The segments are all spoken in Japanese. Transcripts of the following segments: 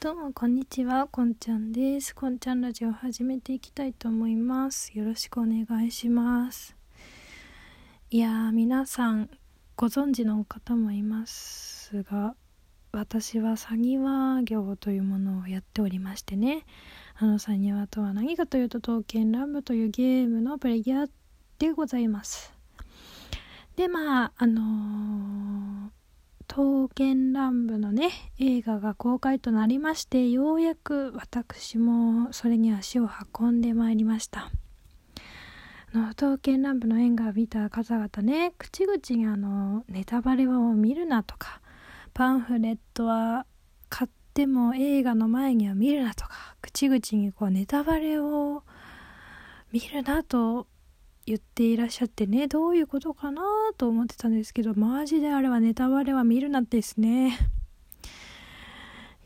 どうもこんにちは、こんちゃんです。こんちゃんラジオ始めていきたいと思います。よろしくお願いします。いやー、皆さんご存知の方もいますが、私はサニワ業というものをやっておりましてね、あのサニワとは何かというと、刀剣乱舞というゲームのプレイヤーでございます。で、まあ、あのー刀剣乱舞のね映画が公開となりましてようやく私もそれに足を運んでまいりました。の刀剣乱舞の映画を見た方々ね口々にあのネタバレを見るなとかパンフレットは買っても映画の前には見るなとか口々にこうネタバレを見るなと言っていらっしゃってねどういうことかなと思ってたんですけどマジであれはネタバレは見るなってですね。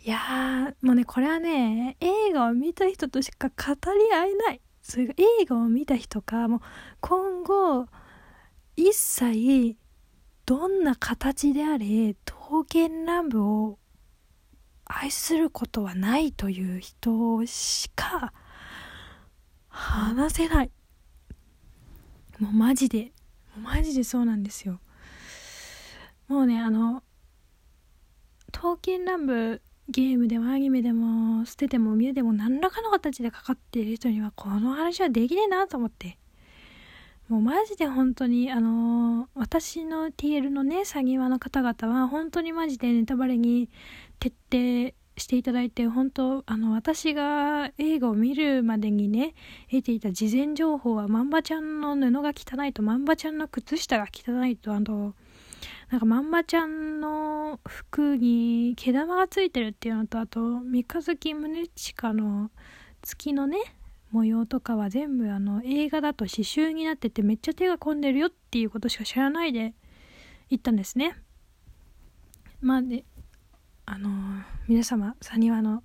いやーもうねこれはね映画を見た人としか語り合えない。それが映画を見た人かもう今後一切どんな形であれ刀剣乱舞を愛することはないという人しか話せない。もうマジで。もうマジでそうなんですよ。もうねあの刀剣乱舞ゲームでもアニメでも捨てても見えでも何らかの形でかかっている人にはこの話はできねえなと思って。もうマジで本当にあのー、私の TL のね詐欺輪の方々は本当にマジでネタバレに徹底していただいて本当あの私が映画を見るまでにね得ていた事前情報はまんばちゃんの布が汚いとまんばちゃんの靴下が汚いとあのなんかまんばちゃんの服に毛玉がついてるっていうのとあと三日月宗近の月のね模様とかは全部あの映画だと刺繍になっててめっちゃ手が込んでるよっていうことしか知らないで行ったんですね。まあであの皆様サニワの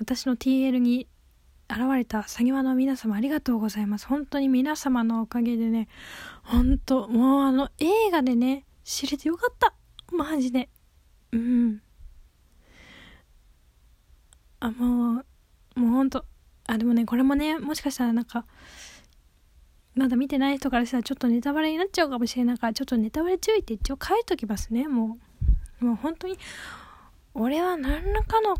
私の TL に現れたサニワの皆様ありがとうございます。本当に皆様のおかげでね本当もうあの映画でね知れてよかった。マジで。うん。あもうもうほんとあでもねこれもねもしかしたらなんかまだ見てない人からしたらちょっとネタバレになっちゃうかもしれないからちょっとネタバレ注意って一応書いときますね。もうもう本当に俺は何らかの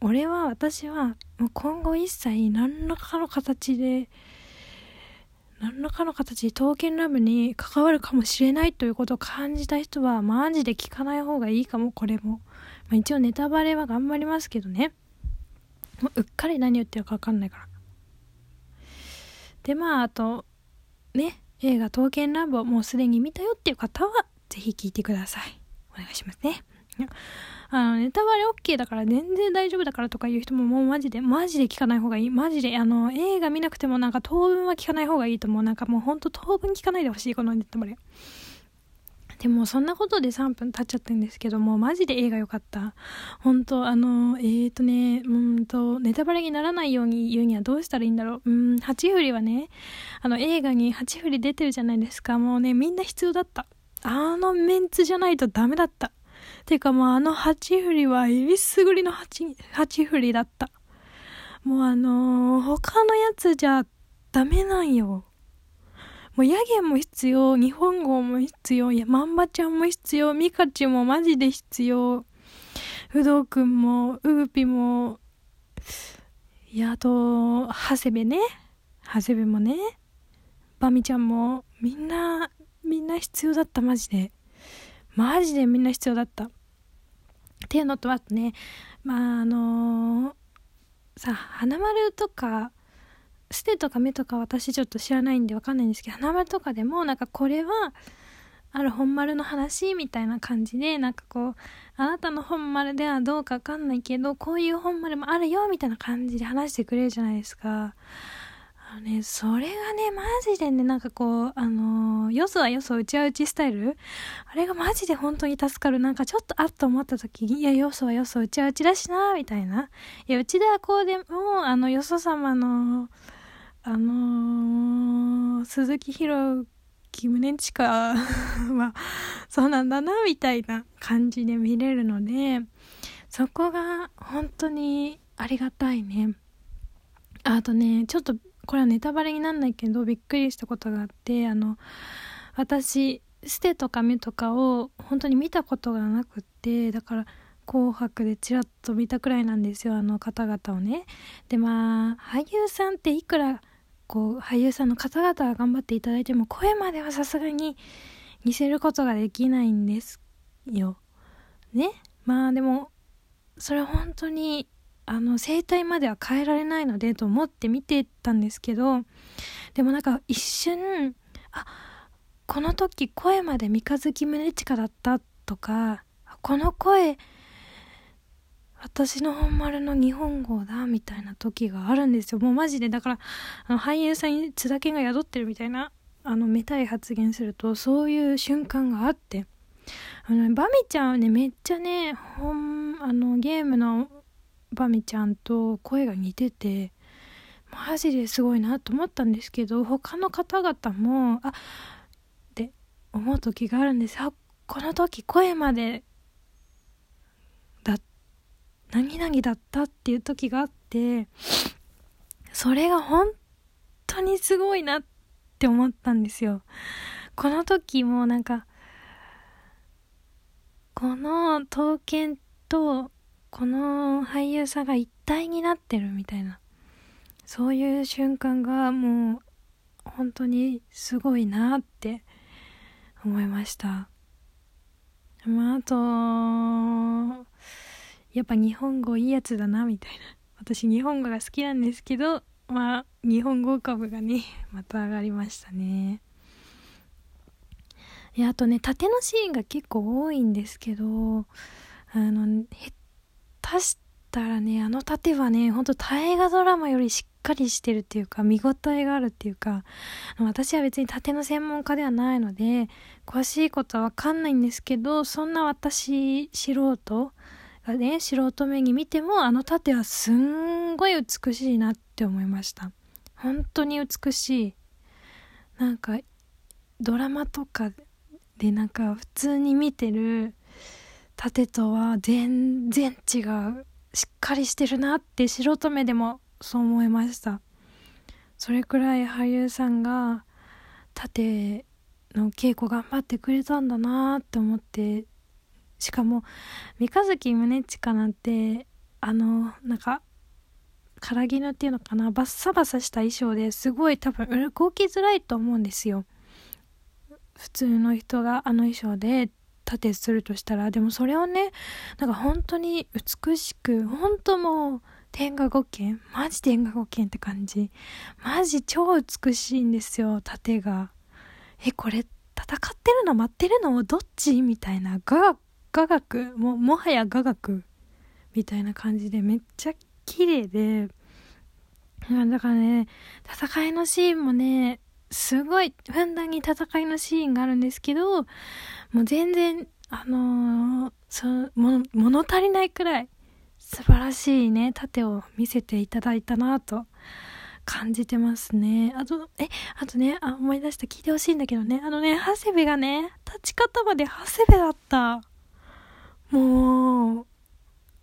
俺は私はもう今後一切何らかの形で何らかの形で刀剣ラブに関わるかもしれないということを感じた人はマジで聞かない方がいいかもこれも、まあ、一応ネタバレは頑張りますけどね。もううっかり何言ってるか分かんないから。でまああとね映画「刀剣乱舞」をもうすでに見たよっていう方はぜひ聞いてください。お願いしますね。あの、ネタバレ OK だから全然大丈夫だからとかいう人ももうマジで、マジで聞かない方がいい。マジで、あの、映画見なくてもなんか当分は聞かない方がいいと思う。なんかもうほんと当分聞かないでほしい、このネタバレ。でもそんなことで3分経っちゃったんですけども、マジで映画良かった。本当あの、えーとね、うんと、ネタバレにならないように言うにはどうしたらいいんだろう。うん、8振りはね、あの映画に8振り出てるじゃないですか。もうね、みんな必要だった。あのメンツじゃないとダメだった。てかもうあの8振りはえりすぐりの 8, 8振りだった。もうあのー、他のやつじゃダメなんよ。もうヤゲも必要、日本語も必要、いや、まんばちゃんも必要、ミカチもマジで必要、不動くんも、ウーピも、いや、あと、長谷部ね。長谷部もね。バミちゃんも、みんな、みんな必要だった、マジで。マジでみんな必要だった。っていうのとあとねまああのー、さ花丸とかステとか目とか私ちょっと知らないんでわかんないんですけど花丸とかでもなんかこれはある本丸の話みたいな感じでなんかこうあなたの本丸ではどうかわかんないけどこういう本丸もあるよみたいな感じで話してくれるじゃないですかね、それがね、マジでね、なんかこう、あのー、よそはよそ、うちはうちスタイル？あれがマジで本当に助かる。なんかちょっとあっと思った時に、いや、よそはよそ、うちはうちだしな、みたいな。いや、うちではこうでも、あの、よそ様の、あのー、鈴木宏樹宗近は、そうなんだな、みたいな感じで見れるので、そこが本当にありがたいねあとねちょっとこれはネタバレになんないけどびっくりしたことがあってあの私ステとか目とかを本当に見たことがなくってだから「紅白」でちらっと見たくらいなんですよあの方々をね。でまあ俳優さんっていくらこう俳優さんの方々が頑張っていただいても声まではさすがに似せることができないんですよ。ね。まあでもそれは本当にあの声帯までは変えられないのでと思って見てたんですけどでもなんか一瞬あこの時声まで三日月宗近だったとかこの声私の本丸の日本語だみたいな時があるんですよ。もうマジでだからあの俳優さんに津田健が宿ってるみたいなあのめたい発言するとそういう瞬間があって。あのバミちゃんはねめっちゃね本あのゲームのバミちゃんと声が似ててマジですごいなと思ったんですけど他の方々もあって思う時があるんです。あこの時声までだ何々だったっていう時があってそれが本当にすごいなって思ったんですよ。この時もなんかこの刀剣とこの俳優さんが一体になってるみたいな。そういう瞬間がもう本当にすごいなって思いました。まああとやっぱ日本語いいやつだなみたいな。私日本語が好きなんですけどまあ日本語株がね また上がりましたね。いやあとね縦のシーンが結構多いんですけどあの下足したらねあの盾はねほんと大河ドラマよりしっかりしてるっていうか見応えがあるっていうか私は別に盾の専門家ではないので詳しいことはわかんないんですけどそんな私素人がね素人目に見てもあの盾はすんごい美しいなって思いました。本当に美しい。なんかドラマとかでなんか普通に見てる盾とは全然違う。しっかりしてるなって素人目でもそう思いました。それくらい俳優さんが盾の稽古頑張ってくれたんだなって思ってしかも三日月宗近なんてあのなんか唐絹っていうのかなバッサバサした衣装ですごい多分動きづらいと思うんですよ。普通の人があの衣装で盾するとしたらでもそれをねなんか本当に美しく本当もう天下五剣マジ天下五剣って感じ。マジ超美しいんですよ盾が。えこれ戦ってるの待ってるのどっちみたいな。画画学ももはや画学。みたいな感じでめっちゃ綺麗で。だからね戦いのシーンもねすごいふんだんに戦いのシーンがあるんですけど、もう全然、あのー、そも物足りないくらい素晴らしいね、盾を見せていただいたなと感じてますね。あと、え、あとね、あ、思い出した、聞いてほしいんだけどね、あのね、長谷部がね、立ち方まで長谷部だった。もう、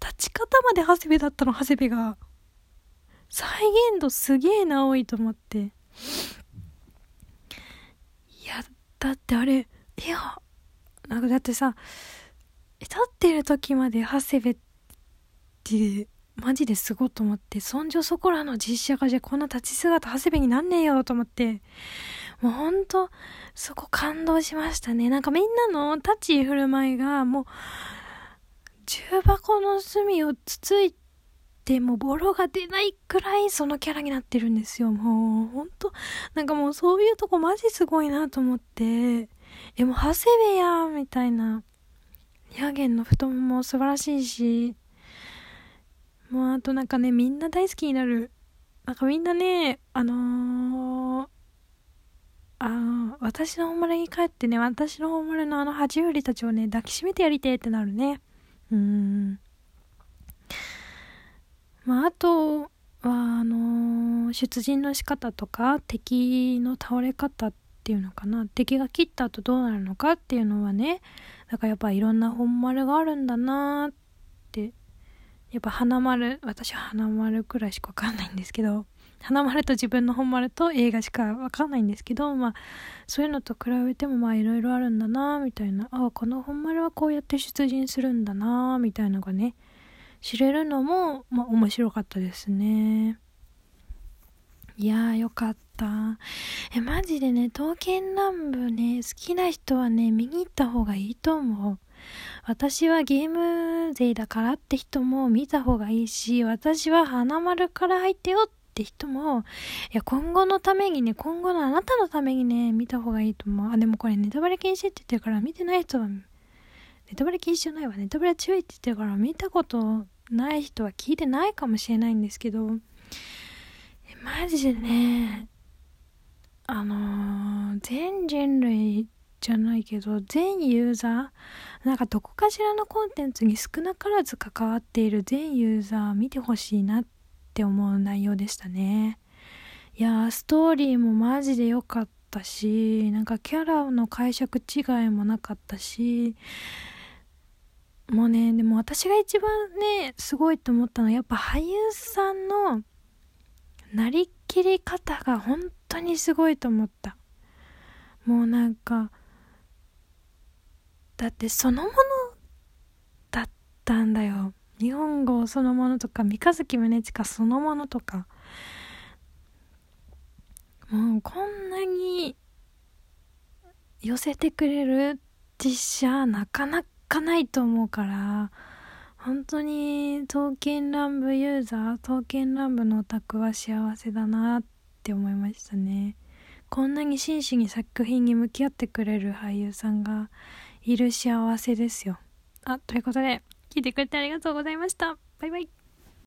立ち方まで長谷部だったの、長谷部が。再現度すげえな、多いと思って。だってあれいやなんかだってさ立ってる時まで長谷部ってマジですごいと思ってそんじょそこらの実写化じゃこんな立ち姿長谷部になんねえよと思ってもうほんとそこ感動しましたね。なんかみんなの立ち振る舞いがもう重箱の隅をつついでもボロが出ないくらいそのキャラになってるんですよ。もう、ほんと、なんかもうそういうとこマジすごいなと思って、え、もう長谷部やみたいな。ヤーゲンの太もも素晴らしいし、もうあとなんかね、みんな大好きになる。なんかみんなね、あのー、あ私の本丸に帰ってね、私の本丸のあの八売りたちをね、抱きしめてやりてえってなるね。うん。まあ、あとは、あのー、出陣の仕方とか、敵の倒れ方っていうのかな。敵が切った後どうなるのかっていうのはね、だからやっぱいろんな本丸があるんだなってやっぱ花丸私は花丸くらいしかわかんないんですけど花丸と自分の本丸と映画しかわかんないんですけどまあそういうのと比べてもまあいろいろあるんだなみたいなあこの本丸はこうやって出陣するんだなみたいなのがね知れるのもまあ面白かったですねいやーよかったえマジでね刀剣乱舞ね好きな人はね見に行った方がいいと思う私はゲーム勢だからって人も見た方がいいし、私は花丸から入ってよって人も、いや、今後のためにね、今後のあなたのためにね、見た方がいいと思う。あ、でもこれネタバレ禁止って言ってるから、見てない人は、ネタバレ禁止じゃないわ。ネタバレ注意って言ってるから、見たことない人は聞いてないかもしれないんですけど、マジでね、あのー、全人類じゃないけど、全ユーザー、なんかどこかしらのコンテンツに少なからず関わっている全ユーザー見てほしいなって思う内容でしたね。いやストーリーもマジで良かったし、なんかキャラの解釈違いもなかったし、もうね、でも私が一番ね、すごいと思ったのは、やっぱ俳優さんのなりきり方が本当にすごいと思った。もうなんか、だってそのものだったんだよ日本語そのものとか三日月宗近そのものとかもうこんなに寄せてくれる実写なかなかかないと思うから本当に刀剣乱舞ユーザー刀剣乱舞のオタクは幸せだなって思いましたねこんなに真摯に作品に向き合ってくれる俳優さんがいる幸せですよ。あ、ということで、聞いてくれてありがとうございました。バイバイ。